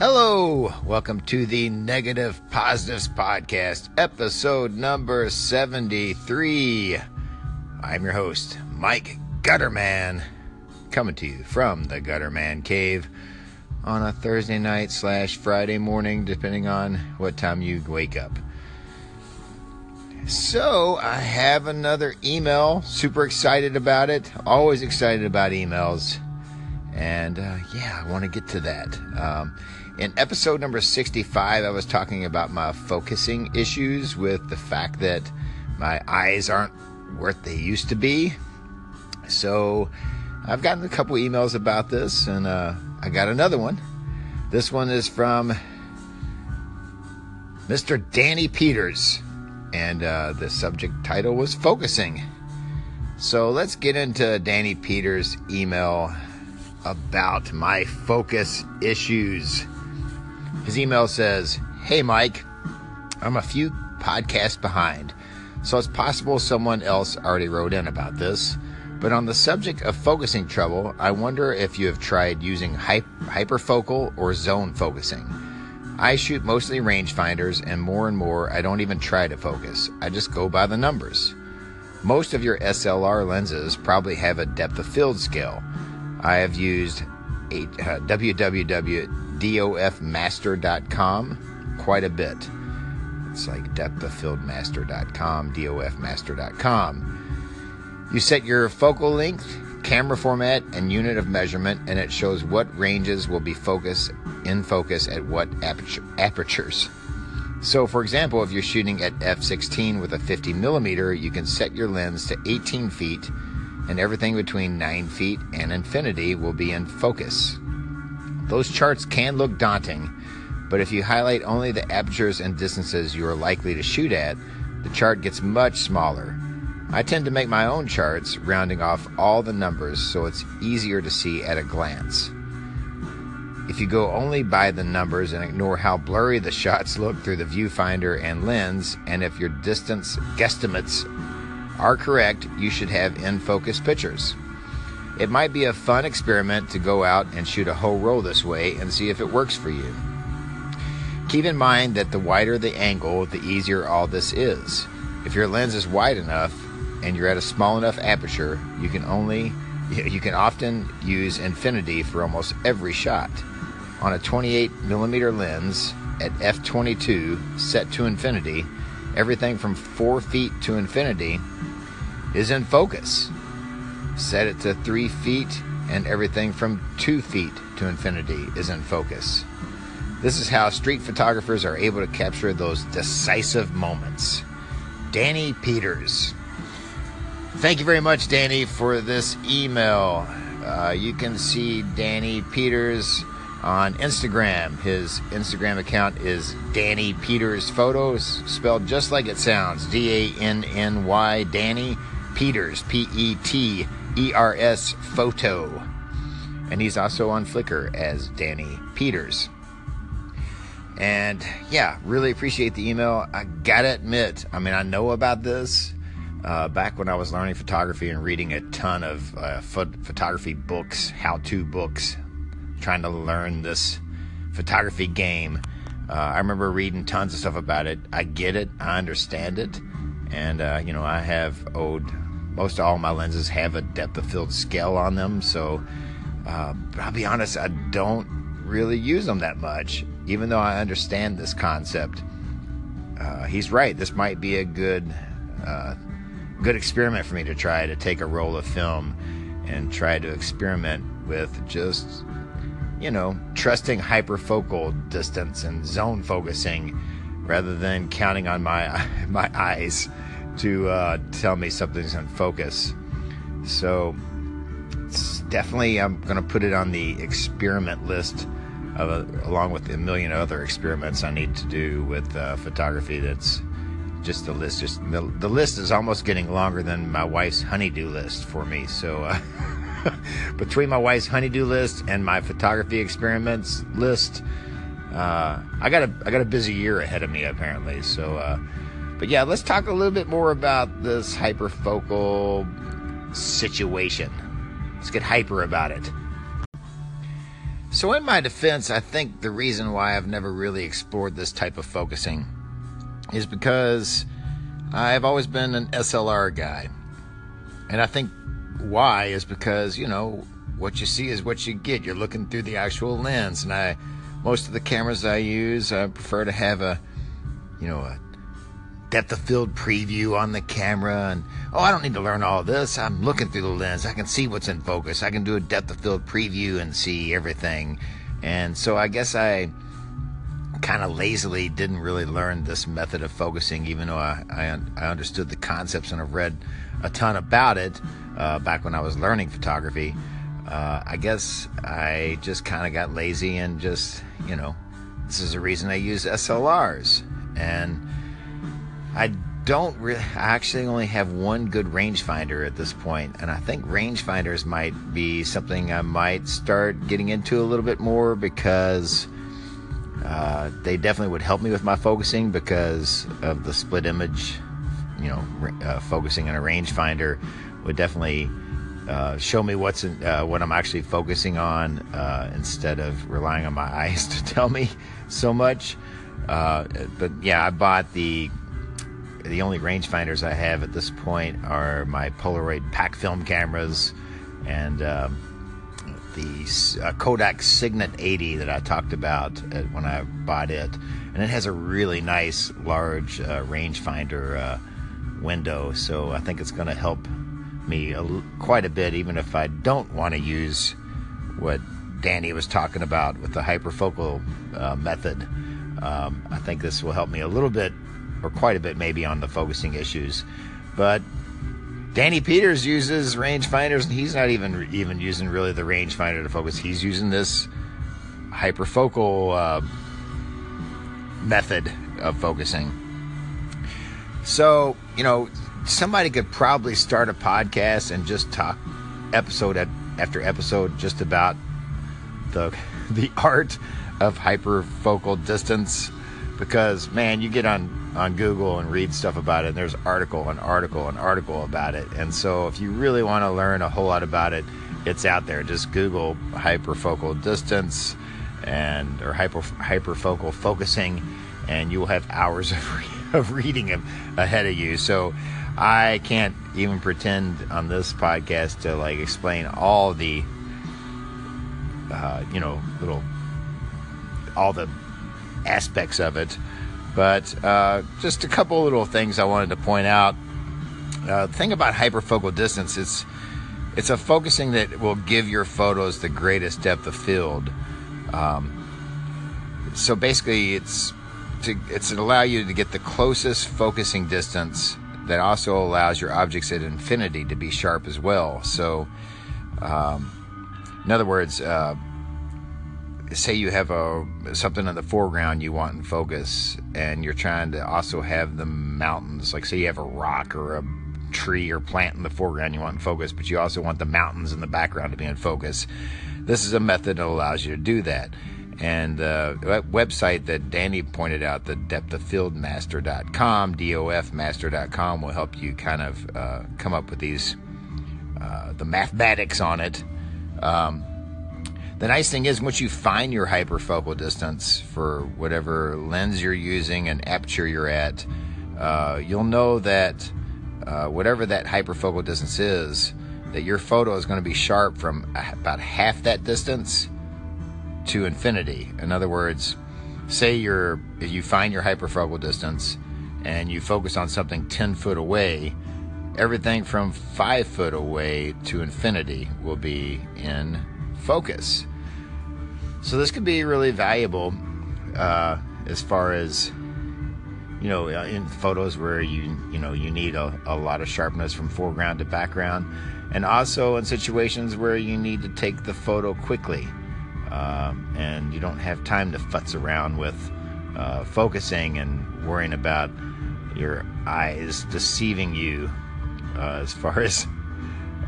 Hello, welcome to the Negative Positives Podcast, episode number 73. I'm your host, Mike Gutterman, coming to you from the Gutterman Cave on a Thursday night slash Friday morning, depending on what time you wake up. So, I have another email. Super excited about it. Always excited about emails. And uh, yeah, I want to get to that. Um, in episode number 65, I was talking about my focusing issues with the fact that my eyes aren't what they used to be. So I've gotten a couple emails about this, and uh, I got another one. This one is from Mr. Danny Peters, and uh, the subject title was Focusing. So let's get into Danny Peters' email about my focus issues. His email says, Hey Mike, I'm a few podcasts behind, so it's possible someone else already wrote in about this. But on the subject of focusing trouble, I wonder if you have tried using hyperfocal or zone focusing. I shoot mostly rangefinders, and more and more, I don't even try to focus. I just go by the numbers. Most of your SLR lenses probably have a depth of field scale. I have used a, uh, www dofmaster.com quite a bit. It's like depthoffieldmaster.com, dofmaster.com. You set your focal length, camera format, and unit of measurement, and it shows what ranges will be focus in focus at what aperture, apertures. So, for example, if you're shooting at f16 with a 50 millimeter, you can set your lens to 18 feet, and everything between 9 feet and infinity will be in focus. Those charts can look daunting, but if you highlight only the apertures and distances you are likely to shoot at, the chart gets much smaller. I tend to make my own charts, rounding off all the numbers so it's easier to see at a glance. If you go only by the numbers and ignore how blurry the shots look through the viewfinder and lens, and if your distance guesstimates are correct, you should have in focus pictures. It might be a fun experiment to go out and shoot a whole roll this way and see if it works for you. Keep in mind that the wider the angle, the easier all this is. If your lens is wide enough and you're at a small enough aperture, you can only you can often use infinity for almost every shot. On a 28 millimeter lens at f22 set to infinity, everything from 4 feet to infinity is in focus set it to three feet, and everything from two feet to infinity is in focus. This is how street photographers are able to capture those decisive moments. Danny Peters. Thank you very much, Danny, for this email. Uh, you can see Danny Peters on Instagram. His Instagram account is Danny Peters Photos, spelled just like it sounds D A N N Y, Danny Peters, P E T ERS Photo. And he's also on Flickr as Danny Peters. And yeah, really appreciate the email. I gotta admit, I mean, I know about this uh, back when I was learning photography and reading a ton of uh, photography books, how to books, trying to learn this photography game. Uh, I remember reading tons of stuff about it. I get it, I understand it, and uh, you know, I have owed most all my lenses have a depth of field scale on them, so uh, I'll be honest, I don't really use them that much, even though I understand this concept. Uh, he's right. This might be a good, uh, good experiment for me to try to take a roll of film and try to experiment with just, you know, trusting hyperfocal distance and zone focusing rather than counting on my my eyes to uh, tell me something's in focus. So it's definitely, I'm going to put it on the experiment list, of, along with a million other experiments I need to do with uh, photography. That's just the list. Just the, the, list is almost getting longer than my wife's honeydew list for me. So uh, between my wife's honeydew list and my photography experiments list, uh, I got a I got a busy year ahead of me apparently. So uh, but yeah, let's talk a little bit more about this hyperfocal situation. Let's get hyper about it. So, in my defense, I think the reason why I've never really explored this type of focusing is because I've always been an SLR guy. And I think why is because, you know, what you see is what you get. You're looking through the actual lens. And I, most of the cameras I use, I prefer to have a, you know, a depth of field preview on the camera and oh i don't need to learn all this. I'm looking through the lens. I can see what's in focus. I can do a depth of field preview and see everything. And so i guess i kind of lazily didn't really learn this method of focusing even though i, I, I understood the concepts and have read a ton about it uh, back when i was learning photography. Uh, i guess i just kind of got lazy and just you know this is the reason i use slrs and I don't really. I actually only have one good rangefinder at this point, and I think rangefinders might be something I might start getting into a little bit more because uh, they definitely would help me with my focusing because of the split image. You know, uh, focusing on a rangefinder would definitely uh, show me what's in, uh, what I'm actually focusing on uh, instead of relying on my eyes to tell me so much. Uh, but yeah, I bought the the only rangefinders I have at this point are my Polaroid pack film cameras and um, the uh, Kodak Signet 80 that I talked about when I bought it. And it has a really nice large uh, rangefinder uh, window, so I think it's going to help me quite a bit, even if I don't want to use what Danny was talking about with the hyperfocal uh, method. Um, I think this will help me a little bit or quite a bit maybe on the focusing issues. But Danny Peters uses rangefinders, and he's not even even using really the rangefinder to focus. He's using this hyperfocal uh, method of focusing. So you know, somebody could probably start a podcast and just talk episode after episode just about the the art of hyperfocal distance because man, you get on on Google and read stuff about it, and there's article and article and article about it. And so, if you really want to learn a whole lot about it, it's out there. Just Google hyperfocal distance and or hyper hyperfocal focusing, and you will have hours of, of reading ahead of you. So, I can't even pretend on this podcast to like explain all the, uh, you know, little all the aspects of it. But uh, just a couple little things I wanted to point out. Uh, thing about hyperfocal distance is it's a focusing that will give your photos the greatest depth of field. Um, so basically, it's to it's to allow you to get the closest focusing distance that also allows your objects at infinity to be sharp as well. So, um, in other words, uh, say you have a something in the foreground you want in focus and you're trying to also have the mountains like say you have a rock or a tree or plant in the foreground you want in focus but you also want the mountains in the background to be in focus this is a method that allows you to do that and uh, website that Danny pointed out, the depthoffieldmaster.com, dofmaster.com, will help you kind of uh, come up with these, uh, the mathematics on it. Um, the nice thing is, once you find your hyperfocal distance for whatever lens you're using and aperture you're at, uh, you'll know that uh, whatever that hyperfocal distance is, that your photo is going to be sharp from about half that distance to infinity. In other words, say you're you find your hyperfocal distance and you focus on something 10 foot away, everything from 5 foot away to infinity will be in focus. So this could be really valuable uh, as far as you know uh, in photos where you you know you need a, a lot of sharpness from foreground to background, and also in situations where you need to take the photo quickly, um, and you don't have time to futz around with uh, focusing and worrying about your eyes deceiving you uh, as far as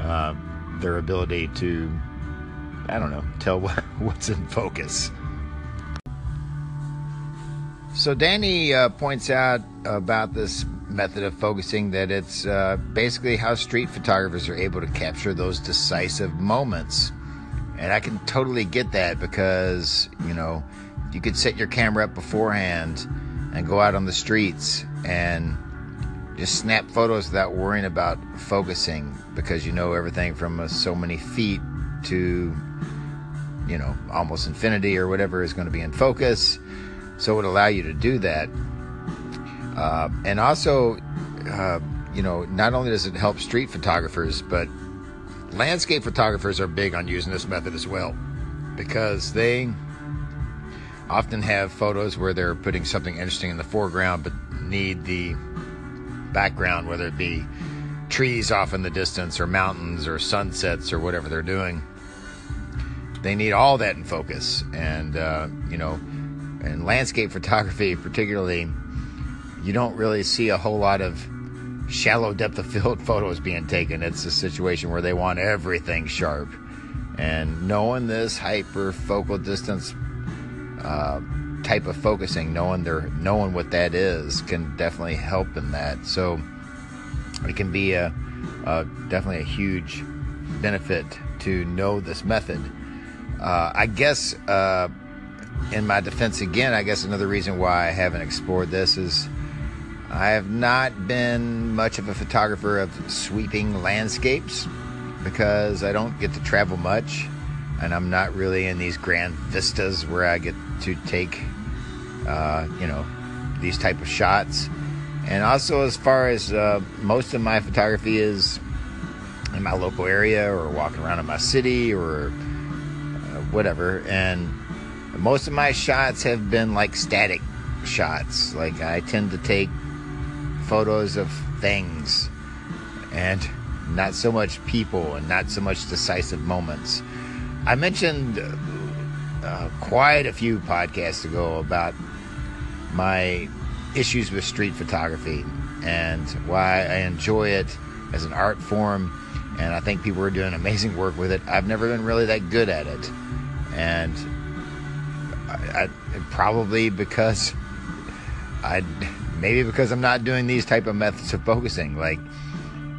uh, their ability to I don't know, tell what's in focus. So Danny uh, points out about this method of focusing that it's uh, basically how street photographers are able to capture those decisive moments And I can totally get that because, you know, you could set your camera up beforehand and go out on the streets and just snap photos without worrying about focusing because you know everything from uh, so many feet to you know almost infinity or whatever is going to be in focus so it would allow you to do that uh, and also uh, you know not only does it help street photographers but landscape photographers are big on using this method as well because they often have photos where they're putting something interesting in the foreground but need the background, whether it be trees off in the distance or mountains or sunsets or whatever they're doing. They need all that in focus. And, uh, you know, in landscape photography, particularly, you don't really see a whole lot of shallow depth of field photos being taken. It's a situation where they want everything sharp. And knowing this hyper focal distance uh, type of focusing, knowing their knowing what that is, can definitely help in that. So it can be a, a definitely a huge benefit to know this method. Uh, I guess uh, in my defense again, I guess another reason why I haven't explored this is I have not been much of a photographer of sweeping landscapes because I don't get to travel much and I'm not really in these grand vistas where I get to take, uh, you know, these type of shots. And also, as far as uh, most of my photography is in my local area or walking around in my city or whatever, and most of my shots have been like static shots. Like I tend to take photos of things and not so much people and not so much decisive moments. I mentioned uh, quite a few podcasts ago about my issues with street photography and why I enjoy it as an art form. And I think people are doing amazing work with it. I've never been really that good at it. And I, I, probably because I maybe because I'm not doing these type of methods of focusing. Like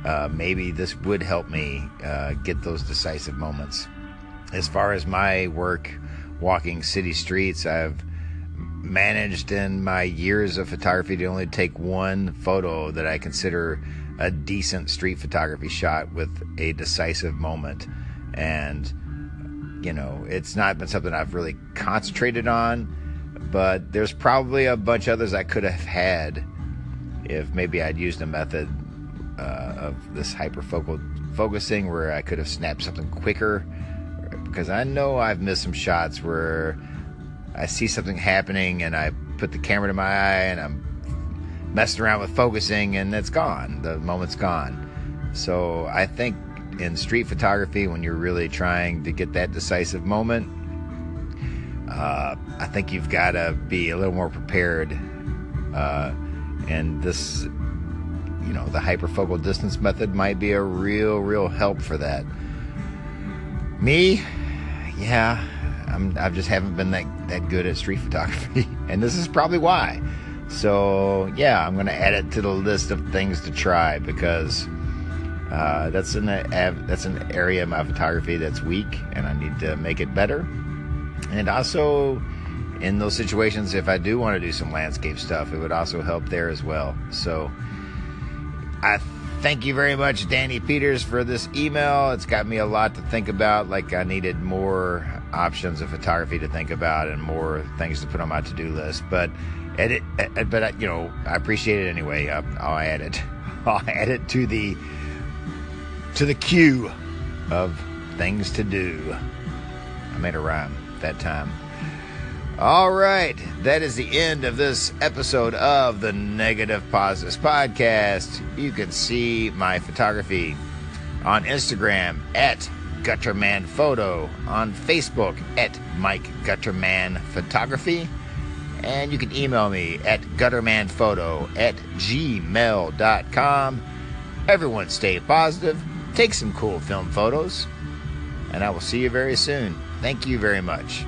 uh, maybe this would help me uh, get those decisive moments as far as my work walking city streets, I've managed in my years of photography to only take one photo that I consider a decent street photography shot with a decisive moment. And, you know, it's not been something I've really concentrated on, but there's probably a bunch others I could have had if maybe I'd used a method uh, of this hyperfocal focusing where I could have snapped something quicker because I know I've missed some shots where I see something happening and I put the camera to my eye and I'm messing around with focusing and it's gone. The moment's gone. So I think in street photography, when you're really trying to get that decisive moment, uh, I think you've got to be a little more prepared. Uh, and this, you know, the hyperfocal distance method might be a real, real help for that. Me, yeah, I'm, I just haven't been that, that good at street photography. And this is probably why. So, yeah, I'm going to add it to the list of things to try because uh, that's, an, that's an area of my photography that's weak and I need to make it better. And also, in those situations, if I do want to do some landscape stuff, it would also help there as well. So, I Thank you very much, Danny Peters, for this email. It's got me a lot to think about. Like, I needed more options of photography to think about and more things to put on my to do list. But, edit, but you know, I appreciate it anyway. Uh, I'll add it. I'll add it to the to the queue of things to do. I made a rhyme that time. All right, that is the end of this episode of the Negative Positives Podcast. You can see my photography on Instagram at Gutterman Photo, on Facebook at Mike Gutterman Photography, and you can email me at guttermanphoto at gmail.com. Everyone stay positive, take some cool film photos, and I will see you very soon. Thank you very much.